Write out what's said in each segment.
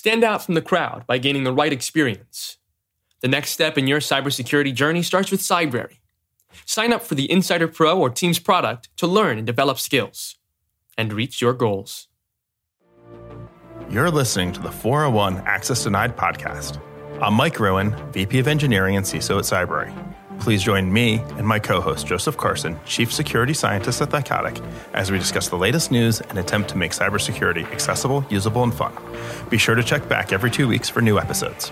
Stand out from the crowd by gaining the right experience. The next step in your cybersecurity journey starts with Cybrary. Sign up for the Insider Pro or Teams product to learn and develop skills and reach your goals. You're listening to the 401 Access Denied podcast. I'm Mike Rowan, VP of Engineering and CISO at Cybrary. Please join me and my co host, Joseph Carson, Chief Security Scientist at Thycotic, as we discuss the latest news and attempt to make cybersecurity accessible, usable, and fun. Be sure to check back every two weeks for new episodes.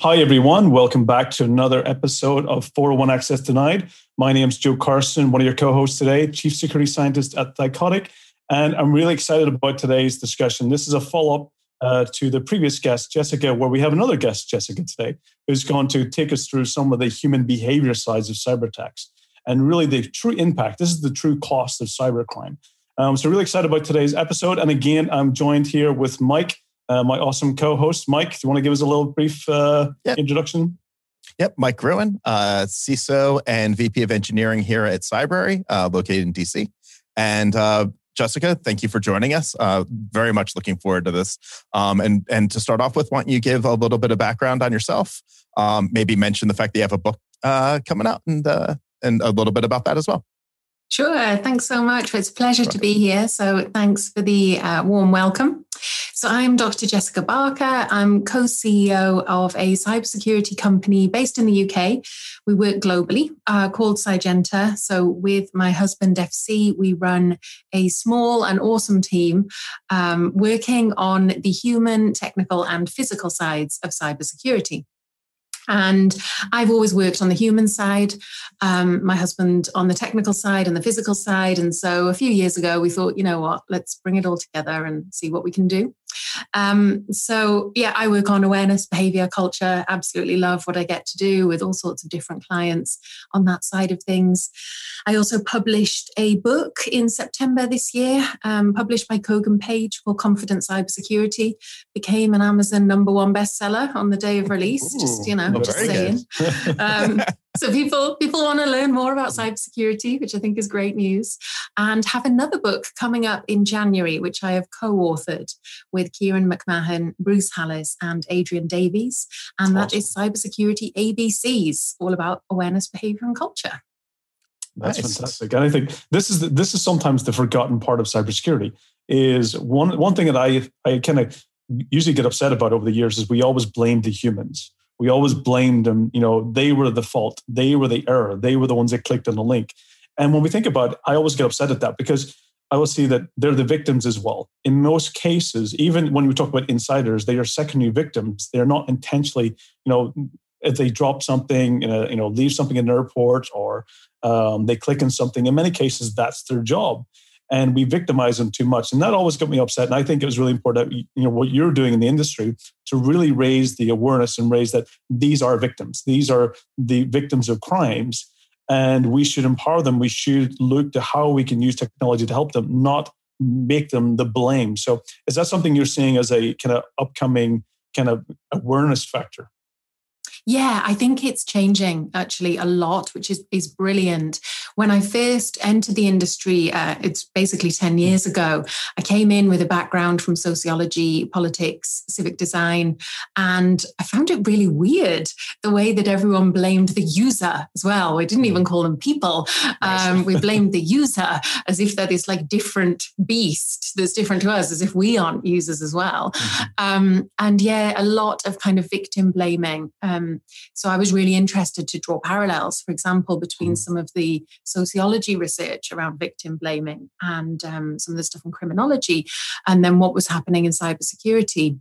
Hi, everyone. Welcome back to another episode of 401 Access Denied. My name's Joe Carson, one of your co hosts today, Chief Security Scientist at Thycotic. And I'm really excited about today's discussion. This is a follow up uh, to the previous guest, Jessica, where we have another guest, Jessica, today, who's going to take us through some of the human behavior sides of cyber attacks and really the true impact. This is the true cost of cybercrime. Um, so, really excited about today's episode. And again, I'm joined here with Mike uh, my awesome co-host Mike. Do you want to give us a little brief uh, yep. introduction? Yep, Mike Rowan, uh, CISO and VP of Engineering here at Cybrary, uh, located in DC. And uh, Jessica, thank you for joining us. Uh, very much looking forward to this. Um, and and to start off with, why don't you give a little bit of background on yourself? Um, maybe mention the fact that you have a book uh, coming out and uh, and a little bit about that as well. Sure. Thanks so much. It's a pleasure to be here. So thanks for the uh, warm welcome. So I'm Dr. Jessica Barker. I'm co-CEO of a cybersecurity company based in the UK. We work globally uh, called Cygenta. So with my husband FC, we run a small and awesome team um, working on the human, technical, and physical sides of cybersecurity. And I've always worked on the human side, um, my husband on the technical side and the physical side. And so a few years ago, we thought, you know what, let's bring it all together and see what we can do. Um, so, yeah, I work on awareness, behavior, culture. Absolutely love what I get to do with all sorts of different clients on that side of things. I also published a book in September this year, um, published by Kogan Page called Confident Cybersecurity. Became an Amazon number one bestseller on the day of release. Ooh, just, you know, just saying. um, so people people want to learn more about cybersecurity, which I think is great news, and have another book coming up in January, which I have co-authored with Kieran McMahon, Bruce Hallas, and Adrian Davies, and That's that awesome. is cybersecurity ABCs, all about awareness, behavior, and culture. That's nice. fantastic, and I think this is the, this is sometimes the forgotten part of cybersecurity. Is one one thing that I I kind of usually get upset about over the years is we always blame the humans we always blamed them. You know, they were the fault. They were the error. They were the ones that clicked on the link. And when we think about it, I always get upset at that because I will see that they're the victims as well. In most cases, even when we talk about insiders, they are secondary victims. They're not intentionally, you know, if they drop something, in a, you know, leave something in an airport or um, they click on something. In many cases, that's their job and we victimize them too much. And that always got me upset. And I think it was really important, that, you know, what you're doing in the industry to really raise the awareness and raise that these are victims. These are the victims of crimes. And we should empower them. We should look to how we can use technology to help them, not make them the blame. So is that something you're seeing as a kind of upcoming kind of awareness factor? Yeah, I think it's changing actually a lot, which is, is brilliant. When I first entered the industry, uh, it's basically 10 years ago, I came in with a background from sociology, politics, civic design, and I found it really weird the way that everyone blamed the user as well. We didn't even call them people. Um, we blamed the user as if they're this like different beast that's different to us, as if we aren't users as well. Mm-hmm. Um, and yeah, a lot of kind of victim blaming. Um, so I was really interested to draw parallels, for example, between mm. some of the sociology research around victim blaming and um, some of the stuff in criminology, and then what was happening in cybersecurity.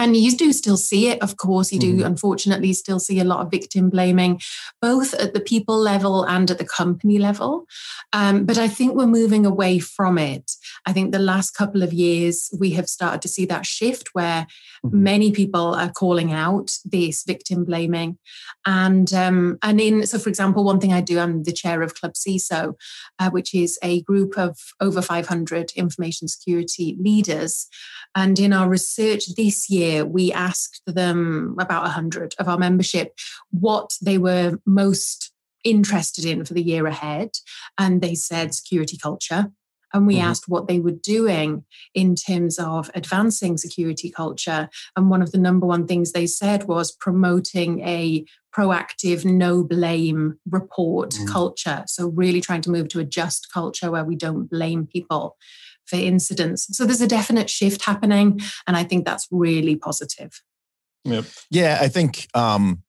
And you do still see it, of course. You do, mm-hmm. unfortunately, still see a lot of victim blaming, both at the people level and at the company level. Um, but I think we're moving away from it. I think the last couple of years, we have started to see that shift where mm-hmm. many people are calling out this victim blaming. And, um, and in, so for example, one thing I do, I'm the chair of Club CISO, uh, which is a group of over 500 information security leaders. And in our research this year, year, we asked them about 100 of our membership what they were most interested in for the year ahead. And they said security culture. And we mm-hmm. asked what they were doing in terms of advancing security culture. And one of the number one things they said was promoting a proactive, no blame report mm-hmm. culture. So, really trying to move to a just culture where we don't blame people for incidents. So, there's a definite shift happening. And I think that's really positive. Yep. Yeah, I think um,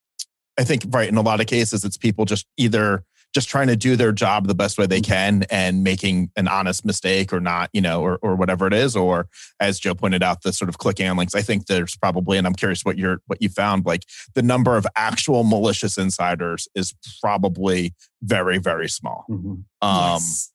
I think right in a lot of cases it's people just either just trying to do their job the best way they can and making an honest mistake or not, you know, or or whatever it is, or as Joe pointed out, the sort of clicking on links. I think there's probably, and I'm curious what you're what you found, like the number of actual malicious insiders is probably very, very small. Mm-hmm. Um yes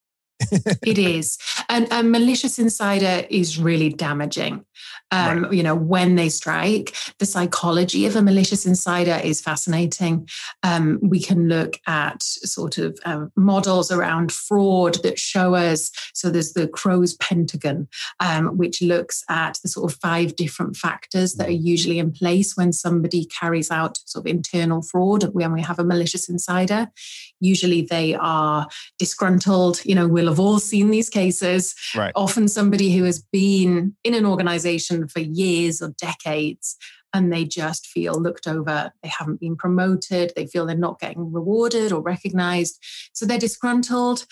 it is. And a malicious insider is really damaging. Um, right. You know, when they strike, the psychology of a malicious insider is fascinating. Um, we can look at sort of um, models around fraud that show us. So there's the Crowe's Pentagon, um, which looks at the sort of five different factors that are usually in place when somebody carries out sort of internal fraud. When we have a malicious insider, usually they are disgruntled. You know, we'll have all seen these cases. Right. Often somebody who has been in an organization for years or decades and they just feel looked over. They haven't been promoted. They feel they're not getting rewarded or recognized. So they're disgruntled.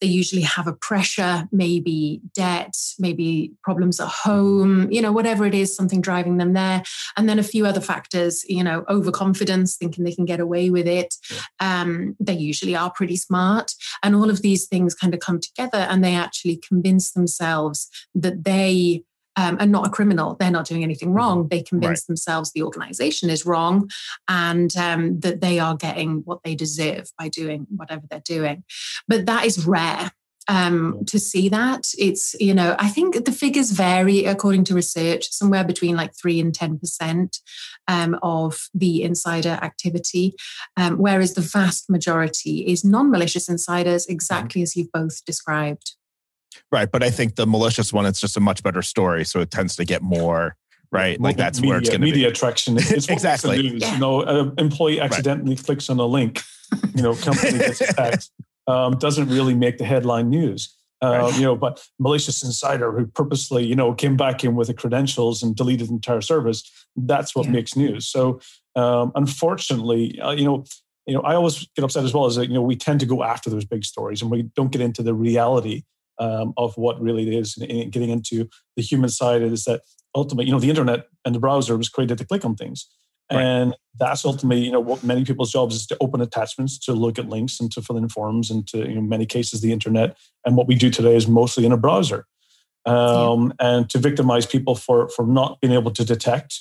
They usually have a pressure, maybe debt, maybe problems at home, you know, whatever it is, something driving them there. And then a few other factors, you know, overconfidence, thinking they can get away with it. Um, they usually are pretty smart. And all of these things kind of come together and they actually convince themselves that they um, and not a criminal. They're not doing anything wrong. They convince right. themselves the organization is wrong and um, that they are getting what they deserve by doing whatever they're doing. But that is rare. Um, to see that it's you know i think the figures vary according to research somewhere between like 3 and 10 percent um, of the insider activity um, whereas the vast majority is non-malicious insiders exactly as you've both described Right. But I think the malicious one, it's just a much better story. So it tends to get more, right? Like that's media, where it's going to be. Media attraction. It's exactly. News. Yeah. You know, an employee accidentally right. clicks on a link, you know, company gets attacked, um, doesn't really make the headline news. Uh, right. You know, but malicious insider who purposely, you know, came back in with the credentials and deleted the entire service. That's what yeah. makes news. So, um, unfortunately, uh, you know, you know, I always get upset as well as you know, we tend to go after those big stories and we don't get into the reality um, of what really is and getting into the human side is that ultimately, you know, the internet and the browser was created to click on things. Right. And that's ultimately, you know, what many people's jobs is to open attachments, to look at links and to fill in forms and to, you know, many cases, the internet. And what we do today is mostly in a browser. Um, yeah. And to victimize people for, for not being able to detect,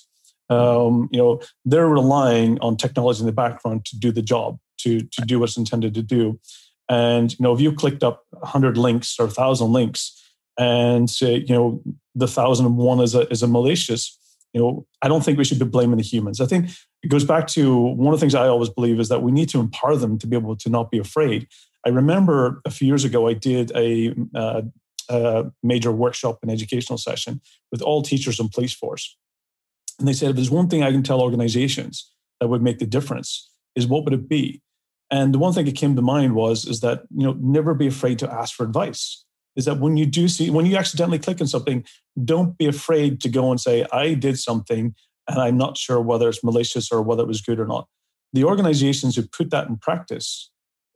um, you know, they're relying on technology in the background to do the job, to, to do what's intended to do. And you know, if you clicked up 100 links or 1,000 links, and you know, the thousand and one is a is a malicious, you know, I don't think we should be blaming the humans. I think it goes back to one of the things I always believe is that we need to empower them to be able to not be afraid. I remember a few years ago I did a, uh, a major workshop and educational session with all teachers and police force, and they said if there's one thing I can tell organizations that would make the difference is what would it be? And the one thing that came to mind was is that you know never be afraid to ask for advice. Is that when you do see when you accidentally click on something, don't be afraid to go and say I did something and I'm not sure whether it's malicious or whether it was good or not. The organizations who put that in practice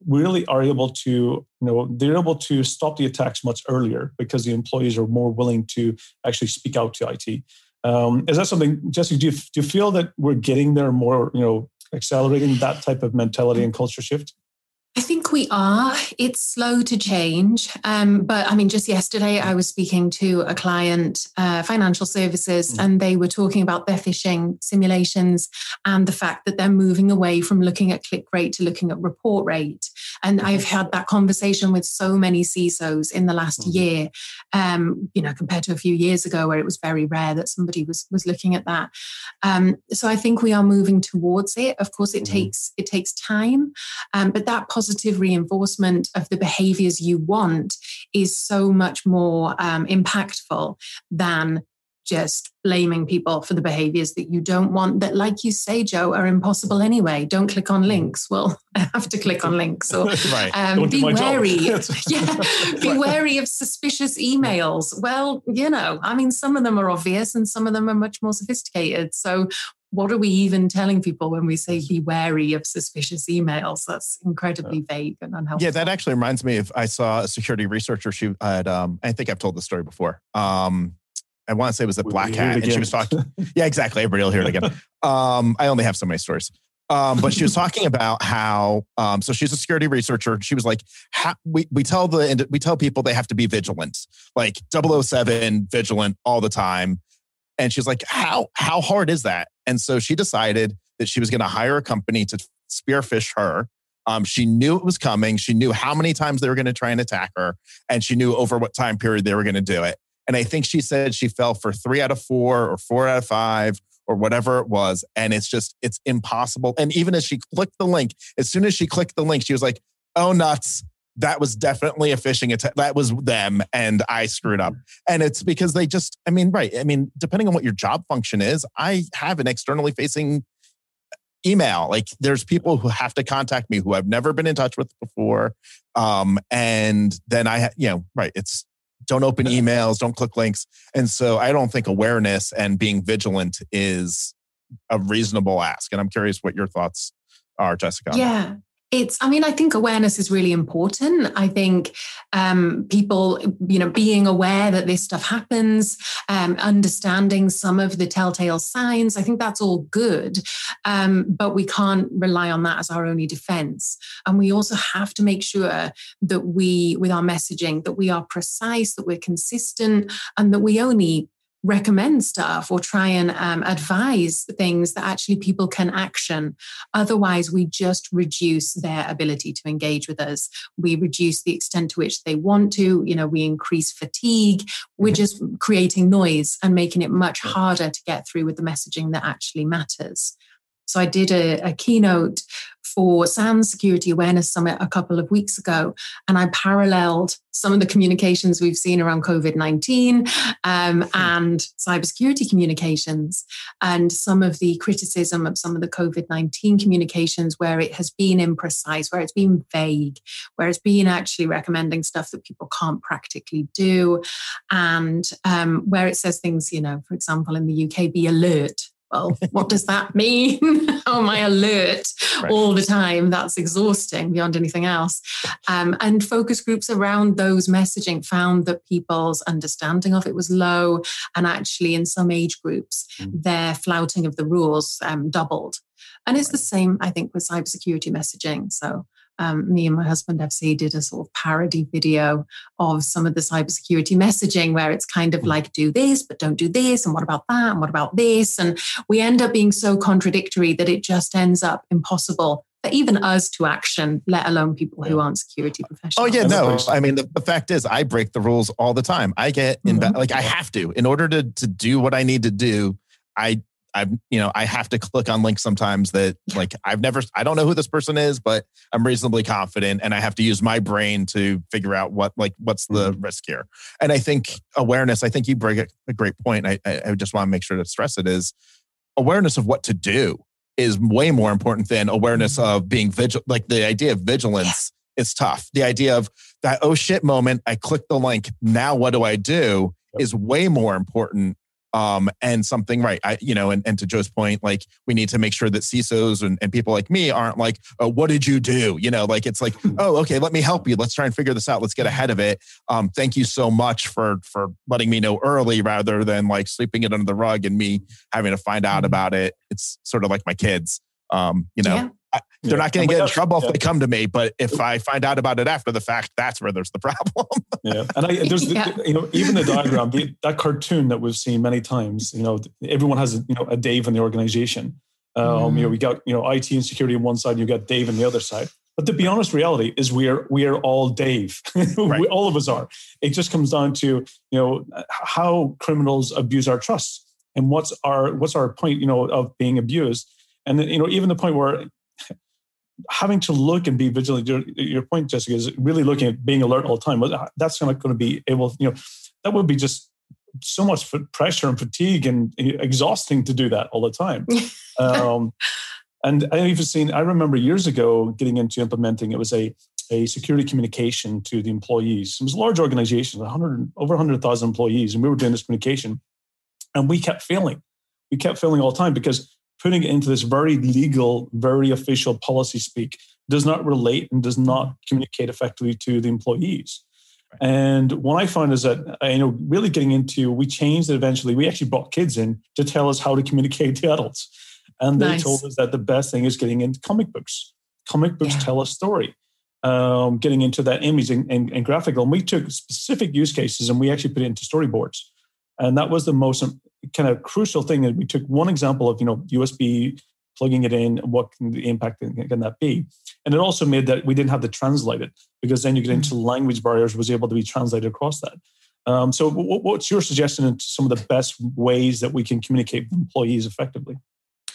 really are able to you know they're able to stop the attacks much earlier because the employees are more willing to actually speak out to IT. Um, is that something, Jesse? Do you, do you feel that we're getting there more, you know, accelerating that type of mentality and culture shift? Think we are. It's slow to change. Um, but I mean, just yesterday, I was speaking to a client, uh, financial services, mm. and they were talking about their phishing simulations and the fact that they're moving away from looking at click rate to looking at report rate. And I've had that conversation with so many CISOs in the last mm. year, um, you know, compared to a few years ago where it was very rare that somebody was was looking at that. Um, so I think we are moving towards it. Of course, it mm. takes it takes time, um, but that positive reinforcement of the behaviors you want is so much more um, impactful than just blaming people for the behaviors that you don't want that like you say joe are impossible anyway. Don't click on links. Well i have to click on links or right. um, be wary. Yeah. Be wary of suspicious emails. Well you know i mean some of them are obvious and some of them are much more sophisticated. So what are we even telling people when we say be wary of suspicious emails? That's incredibly vague and unhelpful. Yeah, that actually reminds me of I saw a security researcher. She had, um, I think I've told the story before. Um, I want to say it was a Black Hat, and she was talking. yeah, exactly. Everybody will hear it again. Um, I only have so many stories. Um, but she was talking about how um, so she's a security researcher she was like how, we, we tell the we tell people they have to be vigilant like 007 vigilant all the time and she's like, how how hard is that? And so she decided that she was going to hire a company to spearfish her. Um, she knew it was coming. She knew how many times they were going to try and attack her, and she knew over what time period they were going to do it. And I think she said she fell for three out of four or four out of five or whatever it was. And it's just, it's impossible. And even as she clicked the link, as soon as she clicked the link, she was like, oh, nuts that was definitely a phishing attack. That was them, and I screwed up. And it's because they just, I mean, right. I mean, depending on what your job function is, I have an externally facing email. Like there's people who have to contact me who I've never been in touch with before. Um, and then I, you know, right. It's don't open emails, don't click links. And so I don't think awareness and being vigilant is a reasonable ask. And I'm curious what your thoughts are, Jessica. Yeah it's i mean i think awareness is really important. I think um, people you know being aware that this stuff happens um, understanding some of the telltale signs i think that's all good. Um, but we can't rely on that as our only defense. And we also have to make sure that we with our messaging that we are precise that we're consistent and that we only recommend stuff or try and um, advise things that actually people can action. Otherwise, we just reduce their ability to engage with us. We reduce the extent to which they want to. You know, we increase fatigue. We're just creating noise and making it much harder to get through with the messaging that actually matters. So I did a, a keynote for SANS Security Awareness Summit a couple of weeks ago, and I paralleled some of the communications we've seen around COVID 19 um, hmm. and cybersecurity communications, and some of the criticism of some of the COVID 19 communications where it has been imprecise, where it's been vague, where it's been actually recommending stuff that people can't practically do, and um, where it says things, you know, for example, in the UK, be alert well, what does that mean? How am I alert right. all the time? That's exhausting beyond anything else. Um, and focus groups around those messaging found that people's understanding of it was low. And actually, in some age groups, mm. their flouting of the rules um, doubled. And it's right. the same, I think, with cybersecurity messaging. So um, me and my husband FC did a sort of parody video of some of the cybersecurity messaging where it's kind of hmm. like do this, but don't do this, and what about that, and what about this, and we end up being so contradictory that it just ends up impossible for even us to action, let alone people who aren't security professionals. Oh yeah, no. I mean, the, the fact is, I break the rules all the time. I get in, mm-hmm. like I have to in order to to do what I need to do. I I've, you know, I have to click on links sometimes that like I've never, I don't know who this person is, but I'm reasonably confident and I have to use my brain to figure out what, like, what's the mm-hmm. risk here. And I think awareness, I think you bring a, great point. I, I just want to make sure to stress it is awareness of what to do is way more important than awareness mm-hmm. of being vigilant. Like the idea of vigilance yeah. is tough. The idea of that, oh shit moment, I click the link. Now what do I do? Yep. is way more important um, and something right I, you know and, and to joe's point like we need to make sure that cisos and, and people like me aren't like oh, what did you do? You know like it's like hmm. oh okay let me help you. Let's try and figure this out. Let's get ahead of it. Um, thank you so much for for letting me know early rather than like sleeping it under the rug and me having to find out hmm. about it. It's sort of like my kids um, you know? Yeah. I, they're yeah. not going to get in trouble yeah. if they come to me, but if I find out about it after the fact, that's where there's the problem. yeah, and I, there's yeah. The, you know even the diagram, the, that cartoon that we've seen many times. You know, everyone has you know a Dave in the organization. Um, mm. You know, we got you know IT and security on one side, and you got Dave on the other side. But the be honest reality is we are we are all Dave. Right. we, all of us are. It just comes down to you know how criminals abuse our trust and what's our what's our point you know of being abused. And then, you know even the point where having to look and be vigilant. Your, your, point, Jessica, is really looking at being alert all the time. That's not going to be able, you know, that would be just so much pressure and fatigue and exhausting to do that all the time. um, and I even seen, I remember years ago getting into implementing, it was a, a security communication to the employees. It was a large organization, 100, over 100,000 employees, and we were doing this communication. And we kept failing. We kept failing all the time because putting it into this very legal, very official policy speak does not relate and does not communicate effectively to the employees. And what I found is that you know really getting into we changed it eventually. We actually brought kids in to tell us how to communicate to adults. And they nice. told us that the best thing is getting into comic books. Comic books yeah. tell a story. Um, getting into that image and, and, and, graphical. And we took specific use cases and we actually put it into storyboards. And that was the most kind of crucial thing that we took one example of, you know, USB plugging it in, what can the impact can that be? And it also made that we didn't have to translate it because then you get into mm. language barriers was able to be translated across that. Um, so, what's your suggestion into some of the best ways that we can communicate with employees effectively?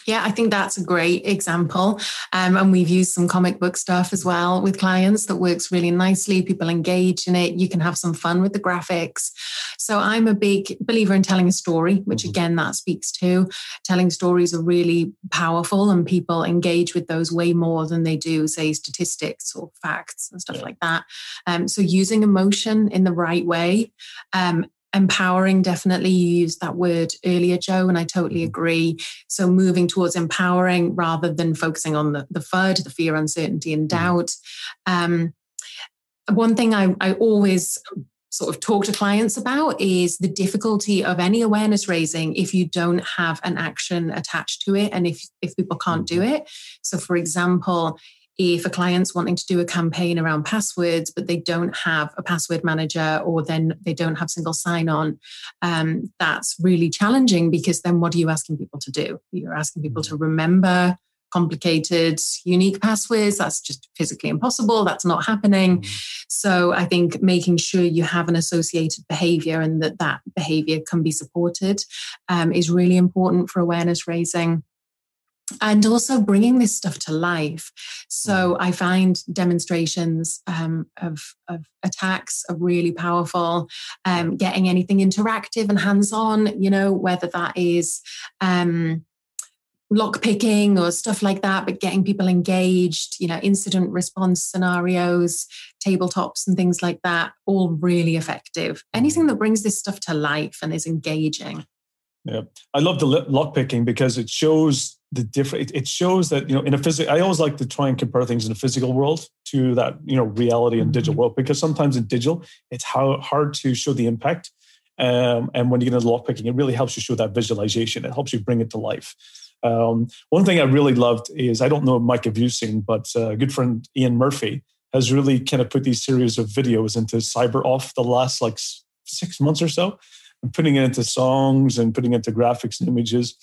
Yeah, I think that's a great example. Um, and we've used some comic book stuff as well with clients that works really nicely. People engage in it. You can have some fun with the graphics. So I'm a big believer in telling a story, which mm-hmm. again, that speaks to telling stories are really powerful and people engage with those way more than they do, say, statistics or facts and stuff yeah. like that. Um, so using emotion in the right way um, empowering definitely you used that word earlier joe and i totally mm-hmm. agree so moving towards empowering rather than focusing on the, the fud the fear uncertainty and mm-hmm. doubt um, one thing I, I always sort of talk to clients about is the difficulty of any awareness raising if you don't have an action attached to it and if if people can't do mm-hmm. it so for example if a client's wanting to do a campaign around passwords, but they don't have a password manager or then they don't have single sign on, um, that's really challenging because then what are you asking people to do? You're asking people to mm. remember complicated, unique passwords. That's just physically impossible. That's not happening. Mm. So I think making sure you have an associated behavior and that that behavior can be supported um, is really important for awareness raising and also bringing this stuff to life. So mm. I find demonstrations um, of, of, attacks are really powerful. Um, getting anything interactive and hands on, you know, whether that is um, lock picking or stuff like that, but getting people engaged, you know, incident response scenarios, tabletops, and things like that, all really effective. Anything mm. that brings this stuff to life and is engaging. Yeah, I love the lock picking because it shows the different it, shows that you know in a physical i always like to try and compare things in a physical world to that you know reality and digital mm-hmm. world because sometimes in digital it's how hard to show the impact um, and when you get into lock picking it really helps you show that visualization. It helps you bring it to life. Um, one thing i really loved is i don't know mike if you've seen but uh, a good friend ian murphy has really kind of put these series of videos into cyber off the last like six months or so and putting it into songs and putting it into graphics and images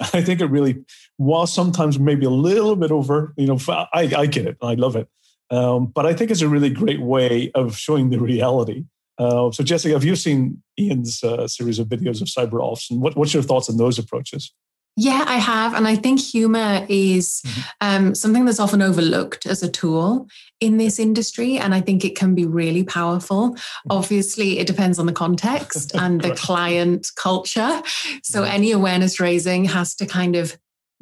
I think it really, while sometimes maybe a little bit over, you know, I, I get it. I love it. Um, but I think it's a really great way of showing the reality. Uh, so, Jessica, have you seen Ian's uh, series of videos of cyber offs? And what, what's your thoughts on those approaches? Yeah, I have. And I think humor is mm-hmm. um, something that's often overlooked as a tool in this industry. And I think it can be really powerful. Mm-hmm. Obviously, it depends on the context and the client culture. So any awareness raising has to kind of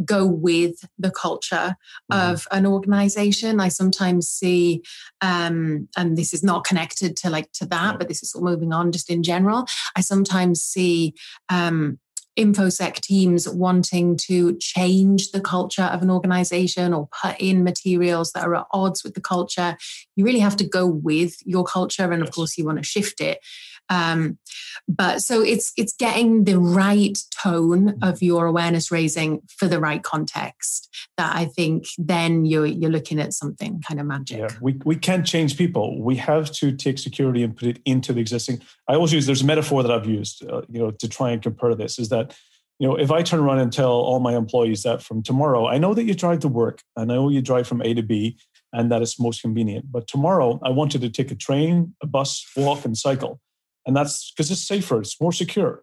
go with the culture mm-hmm. of an organization i sometimes see um, and this is not connected to like to that but this is sort of moving on just in general i sometimes see um, infosec teams wanting to change the culture of an organization or put in materials that are at odds with the culture you really have to go with your culture and of course you want to shift it um, but so it's it's getting the right tone mm-hmm. of your awareness raising for the right context that I think then you're you're looking at something kind of magic. Yeah, we, we can't change people. We have to take security and put it into the existing. I always use there's a metaphor that I've used, uh, you know, to try and compare this is that you know, if I turn around and tell all my employees that from tomorrow, I know that you drive to work, and I know you drive from A to B, and that is most convenient. But tomorrow, I want you to take a train, a bus, walk, and cycle and that's because it's safer, it's more secure.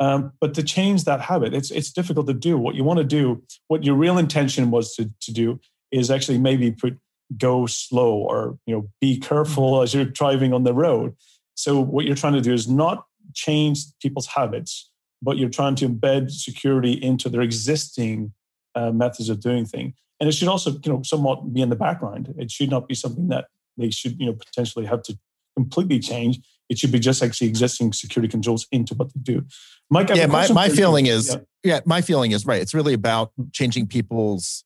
Um, but to change that habit, it's it's difficult to do. What you want to do, what your real intention was to to do, is actually maybe put go slow or you know be careful mm-hmm. as you're driving on the road. So what you're trying to do is not change people's habits, but you're trying to embed security into their existing uh, methods of doing things. And it should also, you know, somewhat be in the background. It should not be something that they should, you know, potentially have to completely change. It should be just actually existing security controls into what they do. Mike, yeah, my, my feeling is, yeah. yeah, my feeling is right. It's really about changing people's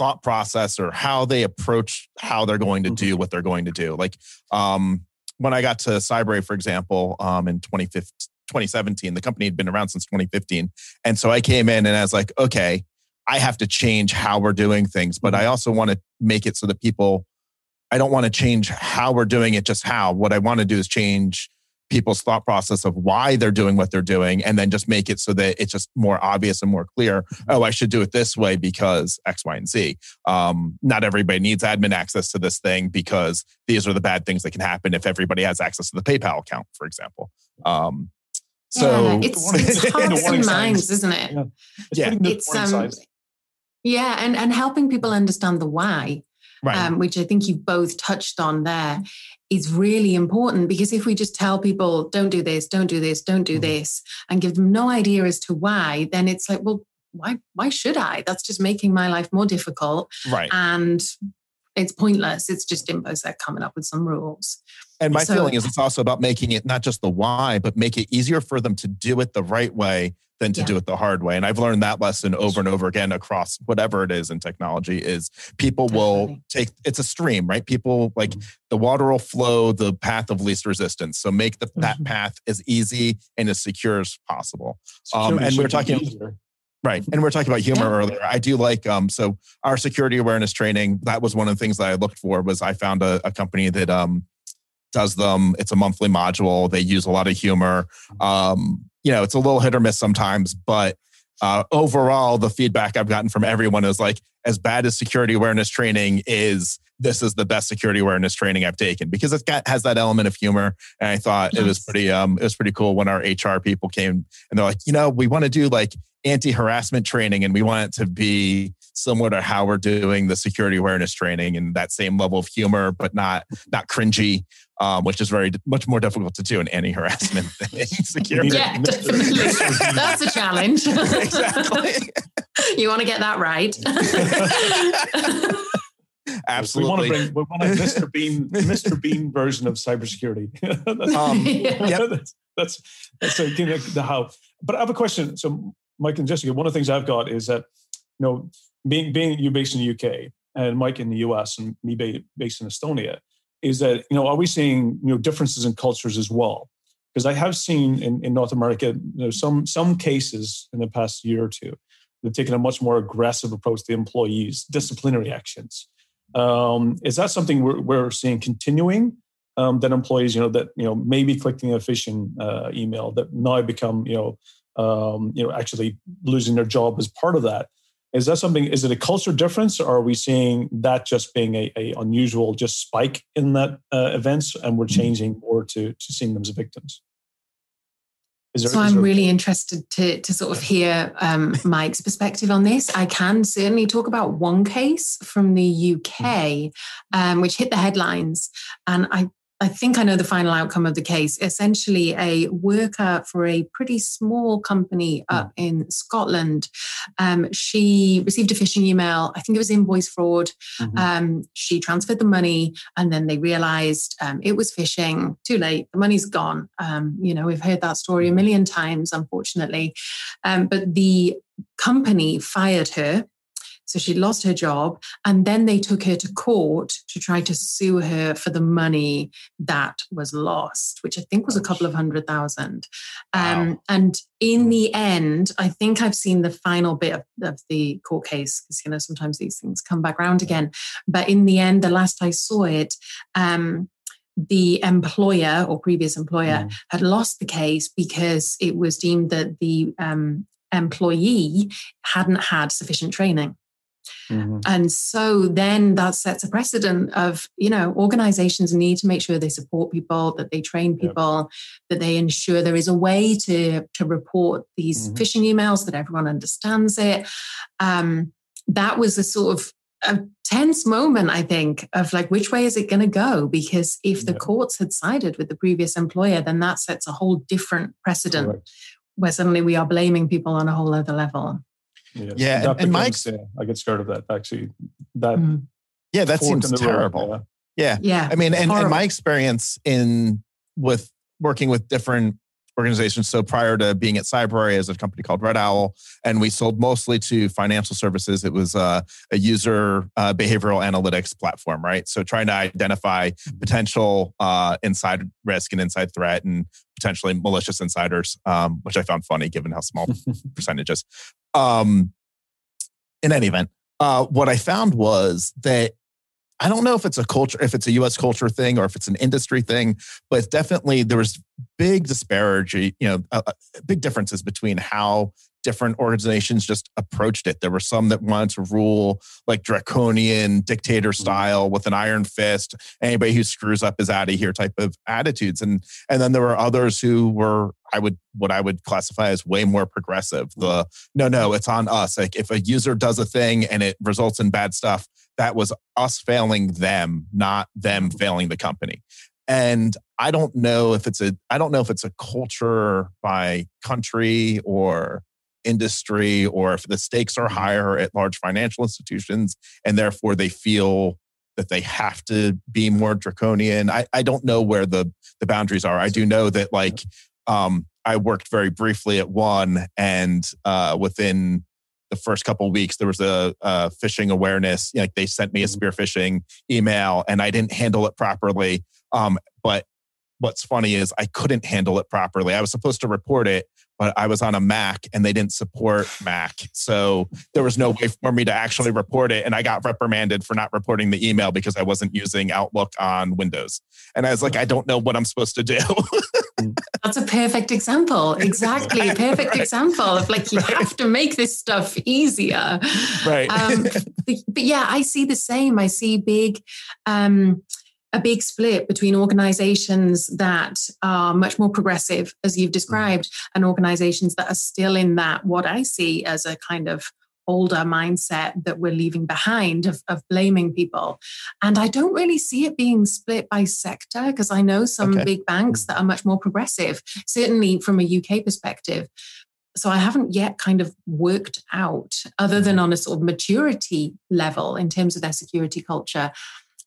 thought process or how they approach how they're going to mm-hmm. do what they're going to do. Like um, when I got to Cybrary, for example, um, in 2017, the company had been around since 2015. And so I came in and I was like, okay, I have to change how we're doing things, but I mm-hmm. also want to make it so that people, I don't want to change how we're doing it, just how. What I want to do is change people's thought process of why they're doing what they're doing and then just make it so that it's just more obvious and more clear mm-hmm. oh i should do it this way because x y and z. Um, not everybody needs admin access to this thing because these are the bad things that can happen if everybody has access to the paypal account for example. Um, so yeah, it's, it's hearts and minds isn't it? Yeah, yeah. it's um, yeah and and helping people understand the why right. um, which I think you've both touched on there, is really important because if we just tell people, don't do this, don't do this, don't do mm-hmm. this, and give them no idea as to why, then it's like, well, why why should I? That's just making my life more difficult. Right. And it's pointless. It's just InfoSec coming up with some rules. And my so, feeling is it's also about making it not just the why, but make it easier for them to do it the right way than to yeah. do it the hard way. And I've learned that lesson over and over again across whatever it is in technology is people Definitely. will take it's a stream, right? People like mm-hmm. the water will flow the path of least resistance. So make the, that mm-hmm. path as easy and as secure as possible. Um, and we are talking Right. And we are talking about humor yeah. earlier. I do like um so our security awareness training, that was one of the things that I looked for was I found a, a company that um does them. It's a monthly module. They use a lot of humor. Um, you know, it's a little hit or miss sometimes, but uh, overall, the feedback I've gotten from everyone is like, as bad as security awareness training is, this is the best security awareness training I've taken because it got, has that element of humor. And I thought yes. it was pretty, um, it was pretty cool when our HR people came and they're like, you know, we want to do like anti harassment training and we want it to be similar to how we're doing the security awareness training and that same level of humor, but not not cringy um, which is very much more difficult to do in any harassment thing. Security. Yeah, definitely. That's a challenge. exactly. you want to get that right. Absolutely. We want to bring we want a Mr. Bean Mr. Bean version of cybersecurity. that's, um, yep. that's that's that's a, you know, the how. But I have a question. So, Mike and Jessica, one of the things I've got is that you know, being being you based in the UK and Mike in the US and me based in Estonia, is that you know are we seeing you know differences in cultures as well? Because I have seen in, in North America you know, some some cases in the past year or two they've taken a much more aggressive approach to employees, disciplinary actions. Um, is that something we're, we're seeing continuing? Um, that employees, you know, that you know maybe clicking a phishing uh, email that now become you know um, you know actually losing their job as part of that. Is that something? Is it a culture difference, or are we seeing that just being a, a unusual just spike in that uh, events, and we're changing more to to seeing them as victims? There, so I'm really interested to to sort of hear um, Mike's perspective on this. I can certainly talk about one case from the UK, mm-hmm. um, which hit the headlines, and I I think I know the final outcome of the case. Essentially, a worker for a pretty small company hmm. up in Scotland. Um, she received a phishing email. I think it was invoice fraud. Mm-hmm. Um, she transferred the money, and then they realized um, it was phishing. Too late. The money's gone. Um, you know, we've heard that story a million times, unfortunately. Um, but the company fired her so she lost her job. And then they took her to court to try to sue her for the money that was lost, which I think was a couple of hundred thousand. Um, wow. And in the end, I think I've seen the final bit of, of the court case because, you know, sometimes these things come back around again. But in the end, the last I saw it, um, the employer or previous employer mm. had lost the case because it was deemed that the um, employee hadn't had sufficient training. Mm-hmm. And so then that sets a precedent of, you know, organizations need to make sure they support people, that they train people, that they ensure there is a way to, to report these mm-hmm. phishing emails, that everyone understands it. Um, that was a sort of a tense moment, I think, of like, which way is it going to go? Because if the courts had sided with the previous employer, then that sets a whole different precedent Correct. where suddenly we are blaming people on a whole other level. Yes. Yeah. And, and Mike, yeah, I get scared of that actually. That, mm. yeah, that seems terrible. Road, yeah. yeah. Yeah. I mean, and, and my experience in with working with different organizations. So prior to being at Cybrary as a company called Red Owl, and we sold mostly to financial services. It was uh, a user uh, behavioral analytics platform, right? So trying to identify potential uh, inside risk and inside threat and potentially malicious insiders, um, which I found funny given how small percentages. Um, in any event, uh, what I found was that I don't know if it's a culture, if it's a US culture thing or if it's an industry thing, but definitely there was big disparity, you know, uh, big differences between how different organizations just approached it. There were some that wanted to rule like draconian dictator mm-hmm. style with an iron fist. Anybody who screws up is out of here type of attitudes. And and then there were others who were I would what I would classify as way more progressive. The no, no, it's on us. Like if a user does a thing and it results in bad stuff, that was us failing them, not them mm-hmm. failing the company. And I don't know if it's a I don't know if it's a culture by country or industry or if the stakes are mm-hmm. higher at large financial institutions and therefore they feel that they have to be more draconian. I, I don't know where the, the boundaries are. I do know that like um, I worked very briefly at one and uh, within the first couple of weeks there was a, a phishing awareness like they sent me a spear phishing email and I didn't handle it properly. Um, but what's funny is I couldn't handle it properly. I was supposed to report it, but I was on a Mac and they didn't support Mac. So there was no way for me to actually report it. And I got reprimanded for not reporting the email because I wasn't using Outlook on Windows. And I was like, I don't know what I'm supposed to do. That's a perfect example. Exactly. Perfect right. example of like, you right. have to make this stuff easier. Right. Um, but, but, yeah, I see the same. I see big, um, a big split between organizations that are much more progressive, as you've described, mm. and organizations that are still in that, what I see as a kind of older mindset that we're leaving behind of, of blaming people. And I don't really see it being split by sector because I know some okay. big banks that are much more progressive, certainly from a UK perspective. So I haven't yet kind of worked out, other than mm. on a sort of maturity level in terms of their security culture,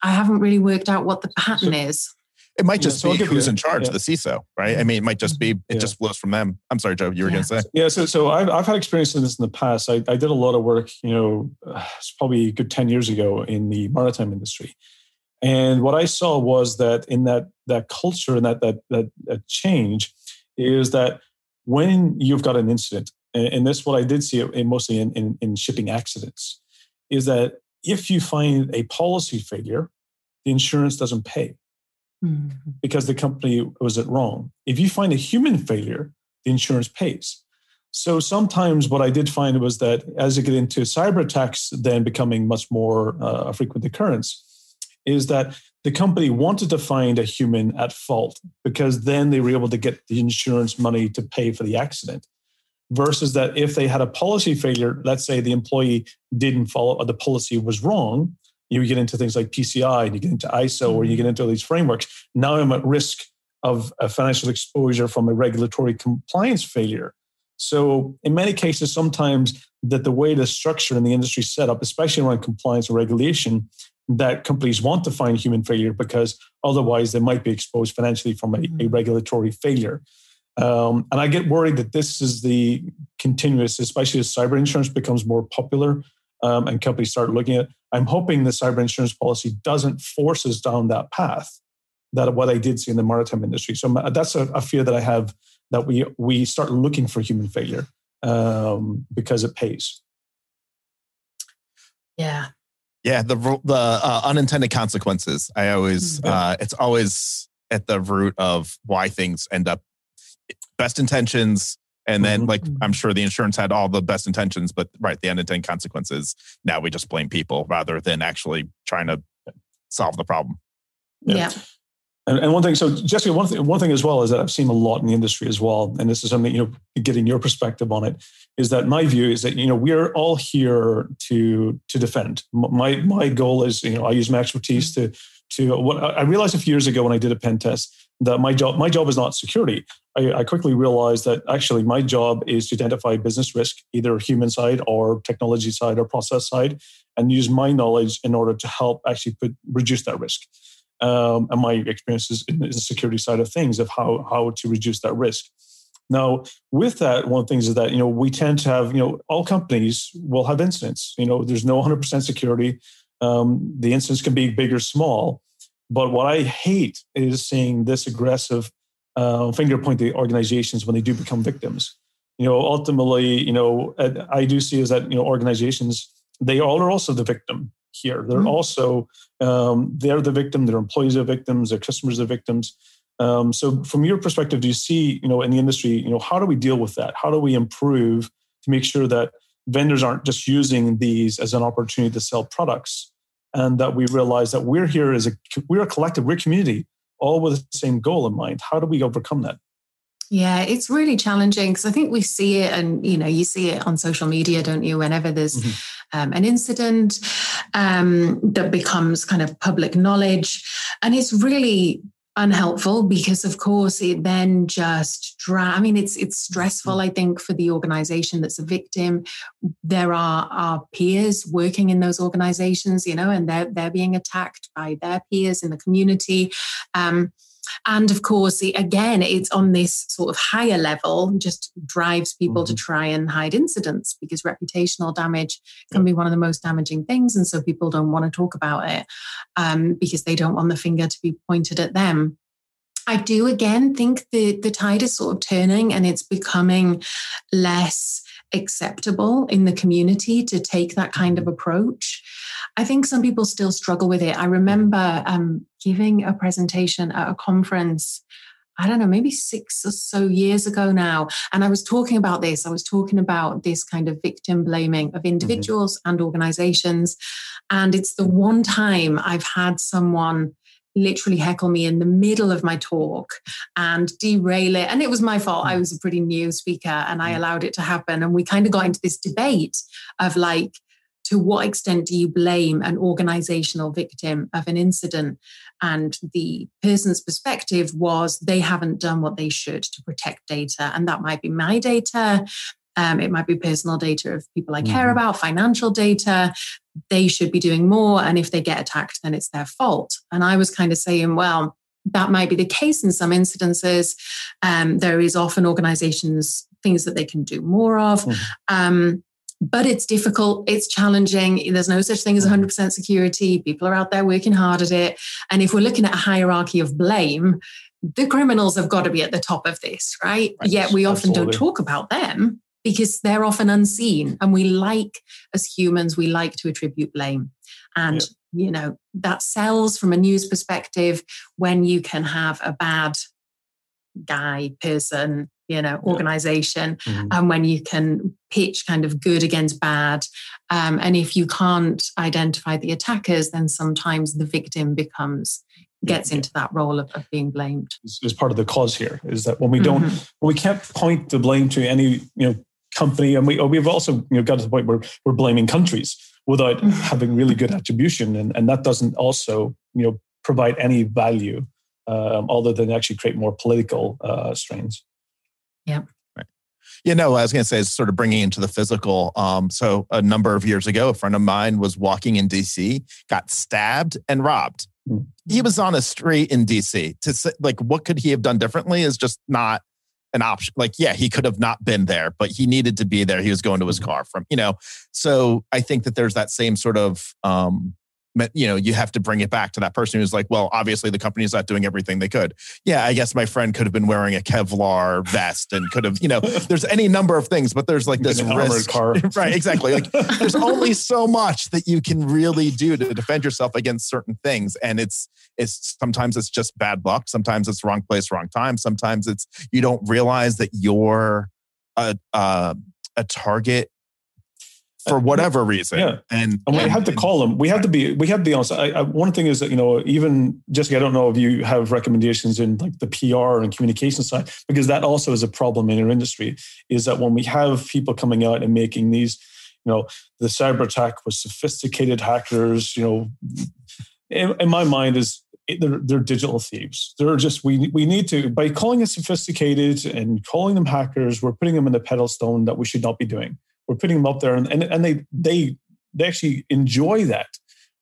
I haven't really worked out what the pattern so, is. It might just yeah, so be who's in charge, yeah. the CISO, right? I mean, it might just be, it just flows from them. I'm sorry, Joe, you were going to say. Yeah, so, so I've, I've had experience in this in the past. I, I did a lot of work, you know, uh, it's probably a good 10 years ago in the maritime industry. And what I saw was that in that, that culture and that, that, that, that change is that when you've got an incident, and, this what I did see it mostly in, in, in shipping accidents, is that if you find a policy failure, the insurance doesn't pay mm-hmm. because the company was it wrong. If you find a human failure, the insurance pays. So sometimes what I did find was that as you get into cyber attacks, then becoming much more uh, a frequent occurrence, is that the company wanted to find a human at fault because then they were able to get the insurance money to pay for the accident versus that if they had a policy failure, let's say the employee didn't follow or the policy was wrong, you get into things like PCI and you get into ISO or you get into all these frameworks. Now I'm at risk of a financial exposure from a regulatory compliance failure. So in many cases, sometimes that the way the structure in the industry set up, especially around compliance and regulation, that companies want to find human failure because otherwise they might be exposed financially from a, a mm-hmm. regulatory failure. Um, and I get worried that this is the continuous, especially as cyber insurance becomes more popular um, and companies start looking at. I'm hoping the cyber insurance policy doesn't force us down that path. That what I did see in the maritime industry. So that's a, a fear that I have that we we start looking for human failure um, because it pays. Yeah. Yeah, the the uh, unintended consequences. I always, yeah. uh, it's always at the root of why things end up best intentions and then, mm-hmm. like, I'm sure the insurance had all the best intentions, but right, the unintended consequences. Now we just blame people rather than actually trying to solve the problem. Yeah. yeah. And, and, one thing, so Jessica, one thing, one thing as well is that I've seen a lot in the industry as well, and this is something you know, getting your perspective on it is that my view is that you know we're all here to to defend. My my goal is you know I use my expertise to to what I realized a few years ago when I did a pen test that my job my job is not security. I, I quickly realized that actually my job is to identify business risk, either human side or technology side or process side, and use my knowledge in order to help actually put reduce that risk um, and my experiences in the security side of things of how how to reduce that risk. Now, with that, one of the things is that you know we tend to have you know all companies will have incidents. You know, there's no 100% security. Um, the incidents can be big or small, but what I hate is seeing this aggressive uh, finger pointing organizations when they do become victims. You know, ultimately, you know, I do see is that you know organizations they all are also the victim here. They're mm-hmm. also um, they're the victim. Their employees are victims. Their customers are victims. Um, so, from your perspective, do you see, you know, in the industry, you know, how do we deal with that? How do we improve to make sure that vendors aren't just using these as an opportunity to sell products, and that we realize that we're here as a we're a collective, we're a community, all with the same goal in mind. How do we overcome that? Yeah, it's really challenging because I think we see it, and you know, you see it on social media, don't you? Whenever there's mm-hmm. um, an incident um, that becomes kind of public knowledge, and it's really unhelpful because, of course, it then just dra- I mean, it's it's stressful. Mm-hmm. I think for the organization that's a victim, there are our peers working in those organizations, you know, and they're they're being attacked by their peers in the community. Um, and of course, again, it's on this sort of higher level, just drives people mm-hmm. to try and hide incidents because reputational damage can be one of the most damaging things. And so people don't want to talk about it um, because they don't want the finger to be pointed at them. I do again think the, the tide is sort of turning and it's becoming less acceptable in the community to take that kind of approach. I think some people still struggle with it. I remember um, giving a presentation at a conference. I don't know, maybe six or so years ago now. And I was talking about this. I was talking about this kind of victim blaming of mm-hmm. individuals mm-hmm. and organizations. And it's the one time I've had someone literally heckle me in the middle of my talk and derail it. And it was my fault. I mm. was a pretty new speaker and I mm. allowed it to happen. And we kind of got into this debate of like, to what extent do you blame an organizational victim of an incident? And the person's perspective was they haven't done what they should to protect data. And that might be my data. Um, it might be personal data of people I care mm-hmm. about, financial data. They should be doing more. And if they get attacked, then it's their fault. And I was kind of saying, well, that might be the case in some incidences. Um, there is often organizations, things that they can do more of. Mm-hmm. Um, but it's difficult, it's challenging. There's no such thing as 100% security. People are out there working hard at it. And if we're looking at a hierarchy of blame, the criminals have got to be at the top of this, right? right. Yet we often Absolutely. don't talk about them because they're often unseen. And we like, as humans, we like to attribute blame. And, yeah. you know, that sells from a news perspective when you can have a bad guy, person, you know, organization, mm-hmm. and when you can pitch kind of good against bad. Um, and if you can't identify the attackers, then sometimes the victim becomes gets into that role of, of being blamed. Is part of the cause here is that when we don't, mm-hmm. when we can't point the blame to any, you know, company, and we we've also you know got to the point where we're blaming countries without mm-hmm. having really good attribution, and and that doesn't also you know provide any value um, other than actually create more political uh, strains. Yeah. Right. Yeah, no, I was going to say is sort of bringing into the physical. Um, so a number of years ago, a friend of mine was walking in DC, got stabbed and robbed. Mm-hmm. He was on a street in DC. To say, like, what could he have done differently is just not an option. Like, yeah, he could have not been there, but he needed to be there. He was going to his mm-hmm. car from, you know. So I think that there's that same sort of um, you know, you have to bring it back to that person who's like, well, obviously the company's not doing everything they could. Yeah, I guess my friend could have been wearing a Kevlar vest and could have, you know, there's any number of things, but there's like this risk. Car. right, exactly. Like there's only so much that you can really do to defend yourself against certain things. And it's it's sometimes it's just bad luck. Sometimes it's wrong place, wrong time. Sometimes it's you don't realize that you're a a, a target for uh, whatever reason. Yeah. And, and we had to call them. We had to be, we had to be honest. I, I, one thing is that, you know, even Jessica, I don't know if you have recommendations in like the PR and communication side, because that also is a problem in our industry is that when we have people coming out and making these, you know, the cyber attack was sophisticated hackers, you know, in, in my mind is they're, they're digital thieves. They're just we we need to by calling it sophisticated and calling them hackers, we're putting them in the pedestal that we should not be doing. We're putting them up there, and and, and they they they actually enjoy that.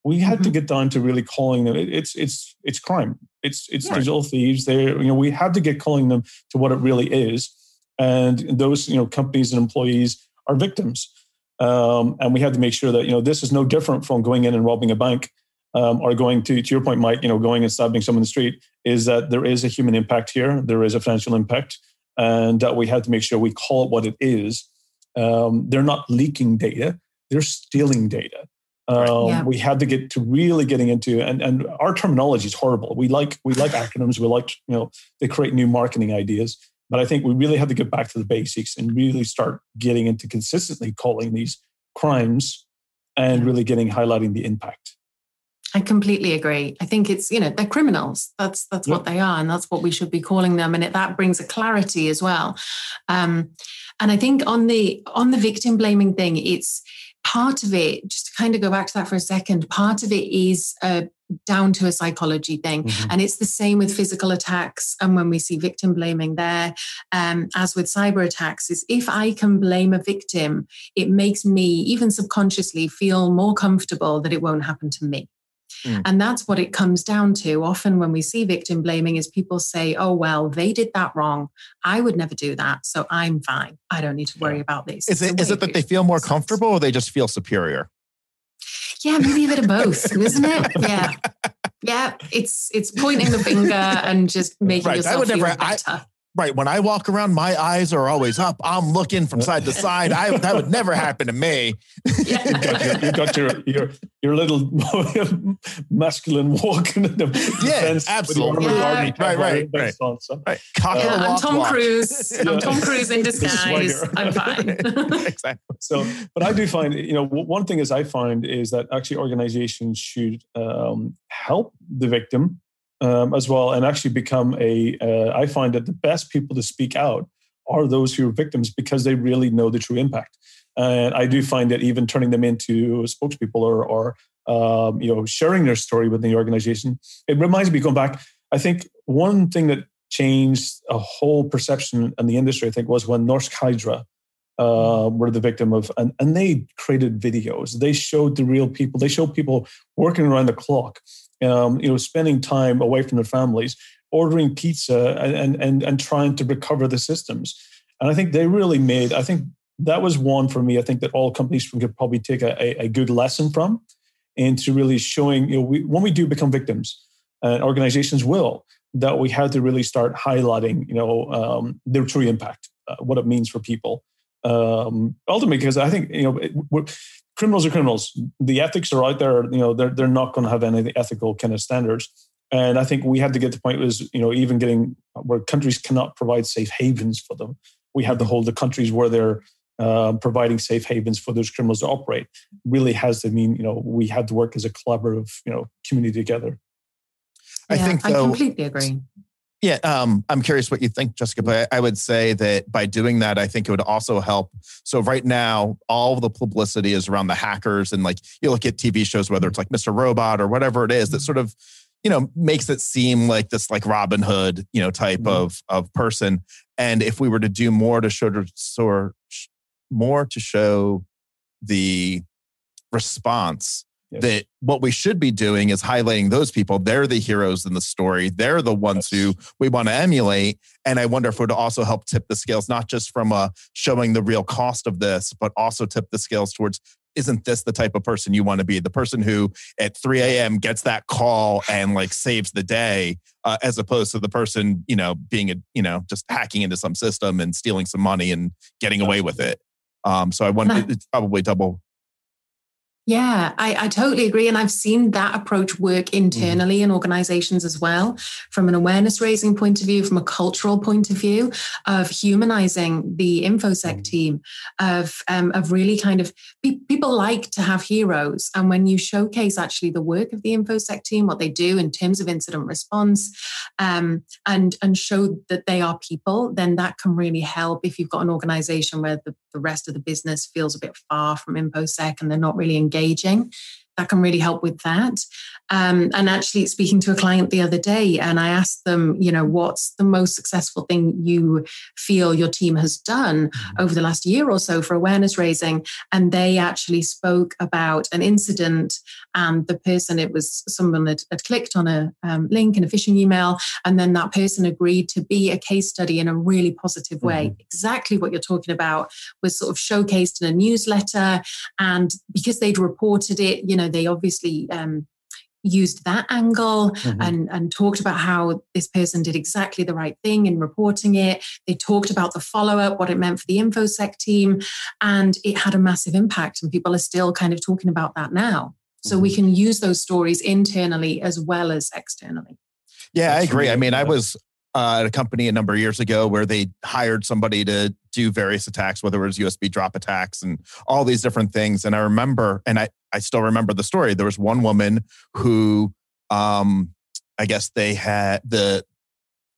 We had mm-hmm. to get down to really calling them. It's it's it's crime. It's it's yeah. digital thieves. They you know we had to get calling them to what it really is, and those you know companies and employees are victims. Um, and we had to make sure that you know this is no different from going in and robbing a bank um, are going to, to your point, Mike, you know, going and stabbing someone in the street, is that there is a human impact here. There is a financial impact. And that we have to make sure we call it what it is. Um, they're not leaking data, they're stealing data. Um, yeah. We had to get to really getting into, and, and our terminology is horrible. We like we like acronyms. We like you know they create new marketing ideas, but I think we really have to get back to the basics and really start getting into consistently calling these crimes and really getting highlighting the impact. I completely agree. I think it's you know they're criminals. That's that's what they are, and that's what we should be calling them. And it, that brings a clarity as well. Um, and I think on the on the victim blaming thing, it's part of it. Just to kind of go back to that for a second. Part of it is uh, down to a psychology thing, mm-hmm. and it's the same with physical attacks. And when we see victim blaming there, um, as with cyber attacks, is if I can blame a victim, it makes me even subconsciously feel more comfortable that it won't happen to me. Mm. And that's what it comes down to. Often, when we see victim blaming, is people say, oh, well, they did that wrong. I would never do that. So I'm fine. I don't need to worry about this. Is it, is it that they feel more comfortable or they just feel superior? Yeah, maybe a bit of both, isn't it? Yeah. Yeah, it's it's pointing the finger and just making right. yourself I would feel never, better. I, Right. When I walk around, my eyes are always up. I'm looking from side to side. I that would never happen to me. Yeah. you, got your, you got your your your little masculine walking in the yeah, absolutely. Yeah. Right, right, right. right. On, so. right. Yeah, I'm Tom walk. Cruise. I'm Tom Cruise in disguise. I'm fine. exactly. So, but I do find you know one thing is I find is that actually organizations should um, help the victim um, as well and actually become a. Uh, I find that the best people to speak out are those who are victims because they really know the true impact. And I do find that even turning them into spokespeople or, or um, you know, sharing their story within the organization, it reminds me going back. I think one thing that changed a whole perception in the industry, I think, was when Norsk Hydro uh, were the victim of, and, and they created videos. They showed the real people. They showed people working around the clock um, you know, spending time away from their families, ordering pizza, and and and trying to recover the systems. And I think they really made. I think that was one for me. I think that all companies could probably take a, a, good lesson from, into really showing. You know, we, when we do become victims, and organizations will, that we have to really start highlighting. You know, um, their true impact, uh, what it means for people. Um, ultimately, because I think you know criminals are criminals. The ethics are out there. You know, they're they're not going to have any ethical kind of standards. And I think we had to get to the point was you know even getting where countries cannot provide safe havens for them. We have to hold the countries where they're um, providing safe havens for those criminals to operate. Really has to mean you know we had to work as a collaborative you know community together. I think though, I completely agree. Yeah, um, I'm curious what you think, Jessica. But I would say that by doing that, I think it would also help. So right now, all the publicity is around the hackers, and like you look at TV shows, whether it's like Mr. Robot or whatever it is, that sort of you know makes it seem like this like Robin Hood, you know, type mm-hmm. of of person. And if we were to do more to show or more to show the response Yes. That what we should be doing is highlighting those people. They're the heroes in the story. They're the ones yes. who we want to emulate. And I wonder if it would also help tip the scales, not just from uh, showing the real cost of this, but also tip the scales towards isn't this the type of person you want to be? The person who at 3 a.m. gets that call and like saves the day, uh, as opposed to the person, you know, being a, you know, just hacking into some system and stealing some money and getting away with it. Um, so I wonder, it's probably double Yeah, I, I, totally agree. And I've seen that approach work mm-hmm. internally mm. in organizations as well, from an awareness raising point of view, from a cultural point of view, of humanizing the InfoSec mm. team, of, um, of really kind of pe- people like to have heroes. And when you showcase actually the work of the InfoSec team, what they do in terms of incident response, um, and, and show that they are people, then that can really help if you've got an organization where the, the rest of the business feels a bit far from InfoSec and they're not really engaged engaging that can really help with that. Um, and actually, speaking to a client the other day, and I asked them, you know, what's the most successful thing you feel your team has done mm-hmm. over the last year or so for awareness raising? And they actually spoke about an incident, and the person, it was someone that had clicked on a um, link in a phishing email, and then that person agreed to be a case study in a really positive way. Mm-hmm. Exactly what you're talking about was sort of showcased in a newsletter, and because they'd reported it, you know, they obviously um, used that angle mm-hmm. and, and talked about how this person did exactly the right thing in reporting it. They talked about the follow up, what it meant for the InfoSec team, and it had a massive impact. And people are still kind of talking about that now. So mm-hmm. we can use those stories internally as well as externally. Yeah, That's I agree. Really I mean, I was uh, at a company a number of years ago where they hired somebody to do various attacks, whether it was USB drop attacks and all these different things. And I remember, and I, I still remember the story. There was one woman who, um, I guess they had the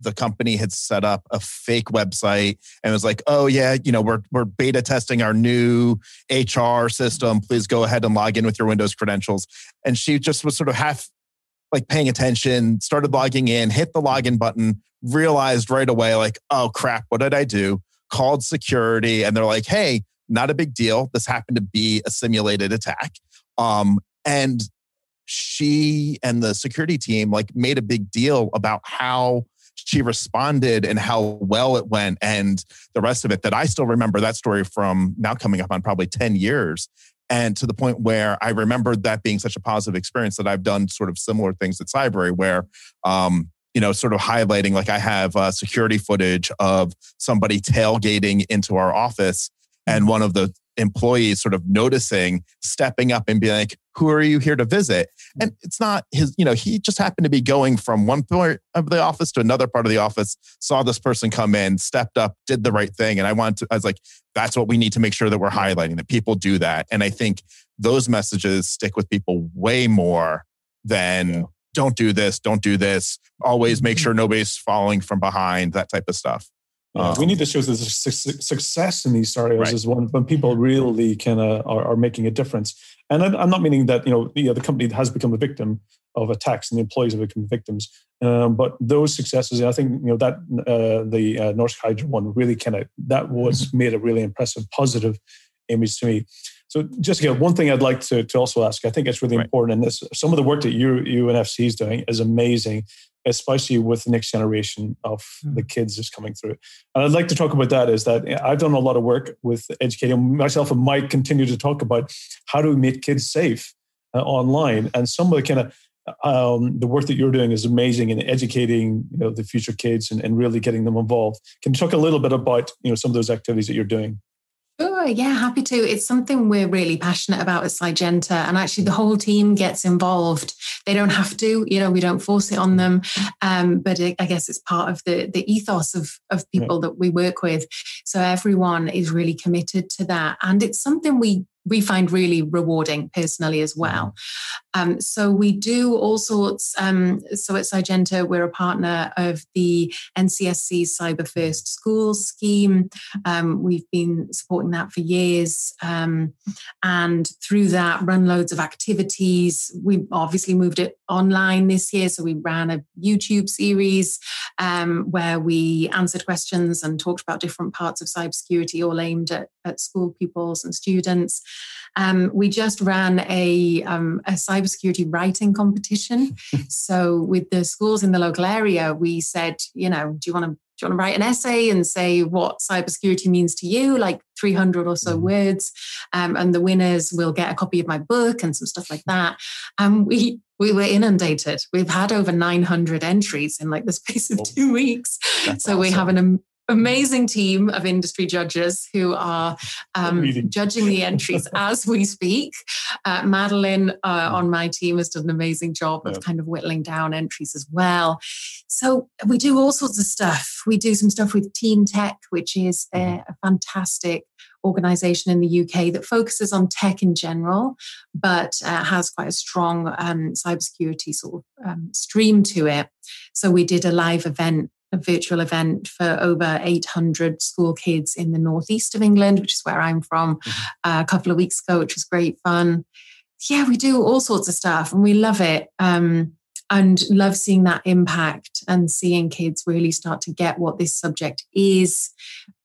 the company had set up a fake website and was like, "Oh yeah, you know, we're we're beta testing our new HR system. Please go ahead and log in with your Windows credentials." And she just was sort of half like paying attention, started logging in, hit the login button, realized right away, like, "Oh crap, what did I do?" Called security, and they're like, "Hey, not a big deal. This happened to be a simulated attack." Um, and she and the security team like made a big deal about how she responded and how well it went and the rest of it that I still remember that story from now coming up on probably 10 years and to the point where I remembered that being such a positive experience that I've done sort of similar things at Cybrary where um, you know, sort of highlighting like I have uh, security footage of somebody tailgating into our office and one of the employees sort of noticing, stepping up and being like, who are you here to visit? And mm. it's not his, you know, he just happened to be going from one part of the office to another part of the office, saw this person come in, stepped up, did the right thing. And I wanted to, I was like, that's what we need to make sure that we're highlighting, that people do that. And I think those messages stick with people way more than yeah. don't do this, don't do this, always make mm-hmm. sure nobody's following from behind, that type of stuff. Yeah, um, we need to show the success in these scenarios right. is when, when people really kind of are, are, making a difference. And I'm not meaning that you know the, the company has become a victim of attacks and the employees have become victims, um, but those successes, I think you know that uh, the uh, Norsk Hydro one really kind of that was mm-hmm. made a really impressive, positive image to me. So, Jessica, one thing I'd like to, to also ask, I think it's really right. important, and this some of the work that you UNFC is doing is amazing especially with the next generation of the hmm. kids just coming through. And I'd like to talk about that is that I've done a lot of work with educating myself and Mike continue to talk about how do we make kids safe uh, online. And some of the kind of um, the work that you're doing is amazing in educating you know, the future kids and, and really getting them involved. Can you talk a little bit about you know some of those activities that you're doing? Sure, yeah, happy to. It's something we're really passionate about at Cygenta, and actually the whole team gets involved. They don't have to, you know, we don't force it on them, um, but it, I guess it's part of the the ethos of of people yeah. that we work with. So everyone is really committed to that, and it's something we we find really rewarding personally as well. Um, so we do all sorts. Um, so at Cygenta, we're a partner of the NCSC Cyber First Schools scheme. Um, we've been supporting that for years, um, and through that, run loads of activities. We obviously moved it online this year, so we ran a YouTube series um, where we answered questions and talked about different parts of cybersecurity, all aimed at, at school pupils and students. Um, we just ran a, um, a cybersecurity writing competition. so with the schools in the local area, we said, you know, do you want to do you want to write an essay and say what cybersecurity means to you, like 300 or so mm-hmm. words? Um, and the winners will get a copy of my book and some stuff like that. And we we were inundated. We've had over 900 entries in like the space of two weeks. That's so awesome. we have an amazing team of industry judges who are um, judging the entries as we speak. Uh, Madeline uh, on my team has done an amazing job of kind of whittling down entries as well. So we do all sorts of stuff. We do some stuff with TeenTech, which is a, mm-hmm. a fantastic organization in the UK that focuses on tech in general, but uh, has quite a strong um, cybersecurity sort of um, stream to it. So we did a live event a virtual event for over 800 school kids in the northeast of England, which is where I'm from, mm-hmm. uh, a couple of weeks ago, which was great fun. Yeah, we do all sorts of stuff and we love it. Um, and love seeing that impact and seeing kids really start to get what this subject is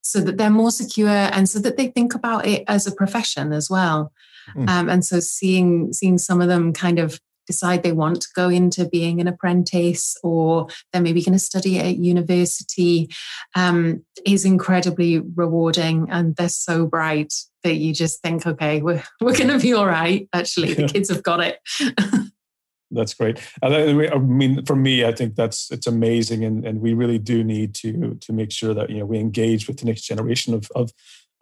so that they're more secure and so that they think about it as a profession as well. Mm. Um, and so seeing seeing some of them kind of decide they want to go into being an apprentice or they're maybe going to study at university um, is incredibly rewarding and they're so bright that you just think okay we're, we're going to be all right. Actually the kids have got it. That's great. I mean for me i think that's it's amazing and, and we really do need to to make sure that you know we engage with the next generation of of,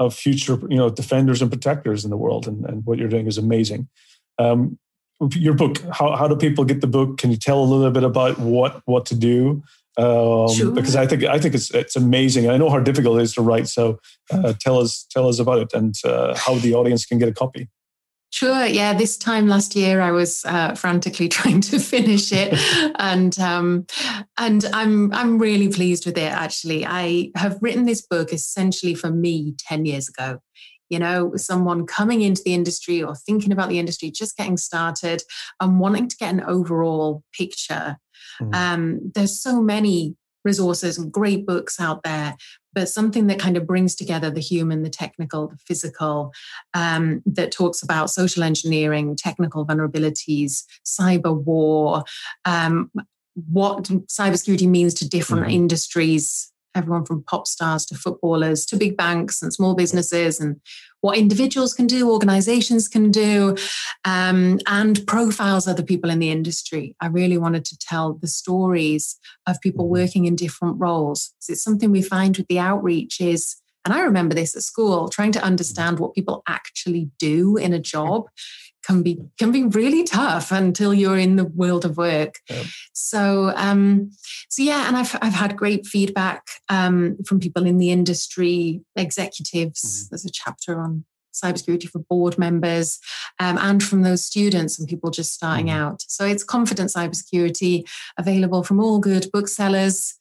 of future you know defenders and protectors in the world and, and what you're doing is amazing. Um, your book how, how do people get the book can you tell a little bit about what what to do um, sure. because I think I think it's it's amazing. I know how difficult it is to write. So uh, tell us tell us about it and uh, how the audience can get a copy. Sure. Yeah. This time last year, I was uh, frantically trying to finish it, and um, and I'm I'm really pleased with it. Actually, I have written this book essentially for me ten years ago you know, someone coming into the industry or thinking about the industry, just getting started and wanting to get an overall picture. Mm. Um, there's so many resources and great books out there, but something that kind of brings together the human, the technical, the physical, um, that talks about social engineering, technical vulnerabilities, cyber war, um, what cybersecurity means to different mm. industries everyone from pop stars to footballers to big banks and small businesses and what individuals can do, organizations can do, um, and profiles other people in the industry. I really wanted to tell the stories of people mm-hmm. working in different roles. So it's something we find with the outreach is, and I remember this at school, trying to understand what people actually do in a job can be can be really tough until you're in the world of work. Yeah. So um, so yeah, and I've I've had great feedback um, from people in the industry, executives. Mm-hmm. There's a chapter on cybersecurity for board members um, and from those students and people just starting mm-hmm. out. So it's confident cybersecurity available from all good booksellers.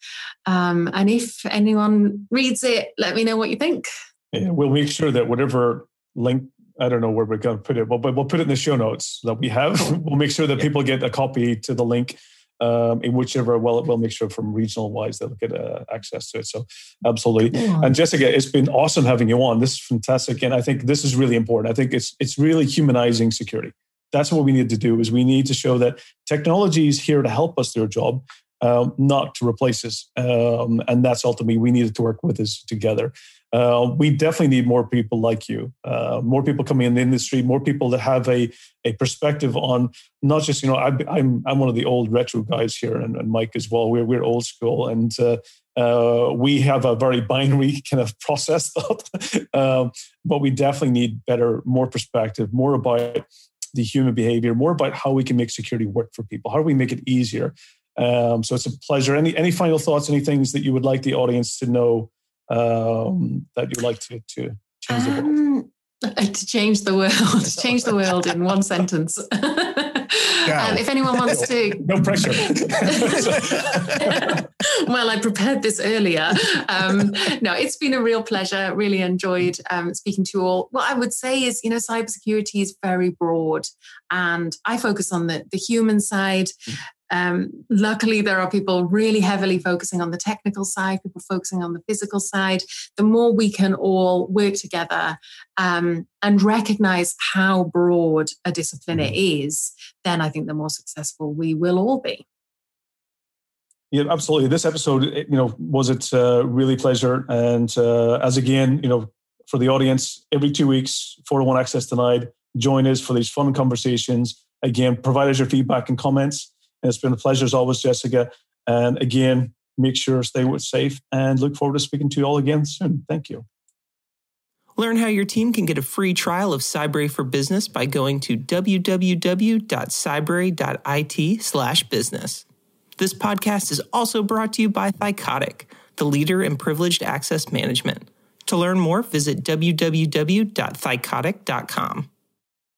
Um, and if anyone reads it, let me know what you think. Yeah, we'll make sure that whatever link I don't know where we're going to put it, but, we'll put it in the show notes that we have. we'll make sure that people get a copy to the link um, in whichever, well, we'll make sure from regional wise they'll get uh, access to it. So, absolutely. Yeah. And Jessica, it's been awesome having you on. This is fantastic. And I think this is really important. I think it's, it's really humanizing security. That's what we need to do is we need to show that technology is here to help us do our job, um, not to replace us. Um, and that's ultimately we needed to work with us together uh, we definitely need more people like you, uh, more people coming in the industry, more people that have a, a perspective on not just, you know, I, am I'm, I'm one of the old retro guys here and, and Mike as well. We're, we're old school and uh, uh we have a very binary kind of process um, but we definitely need better, more perspective, more about the human behavior, more about how we can make security work for people. How do we make it easier? Um, so it's a pleasure. Any, any final thoughts, any things that you would like the audience to know um, that you like to, to change the world? Um, to change the world, change the world in one sentence. Um, if anyone wants to, no pressure. well, I prepared this earlier. Um, no, it's been a real pleasure. Really enjoyed um, speaking to you all. What I would say is, you know, cybersecurity is very broad, and I focus on the the human side. Mm. Um, luckily, there are people really heavily focusing on the technical side, people focusing on the physical side. The more we can all work together um, and recognize how broad a discipline it mm-hmm. is, then I think the more successful we will all be. Yeah, absolutely. This episode, you know, was it uh, really pleasure, and uh, as again, you know, for the audience, every two weeks, 401 Access Denied, join us for these fun conversations. Again, provide us your feedback and comments. And it's been a pleasure as always, Jessica. And again, make sure stay safe and look forward to speaking to you all again soon. Thank you. Learn how your team can get a free trial of Cybrary for Business by going to www.cybrary.it slash business. This podcast is also brought to you by Thycotic, the leader in privileged access management. To learn more, visit www.thycotic.com.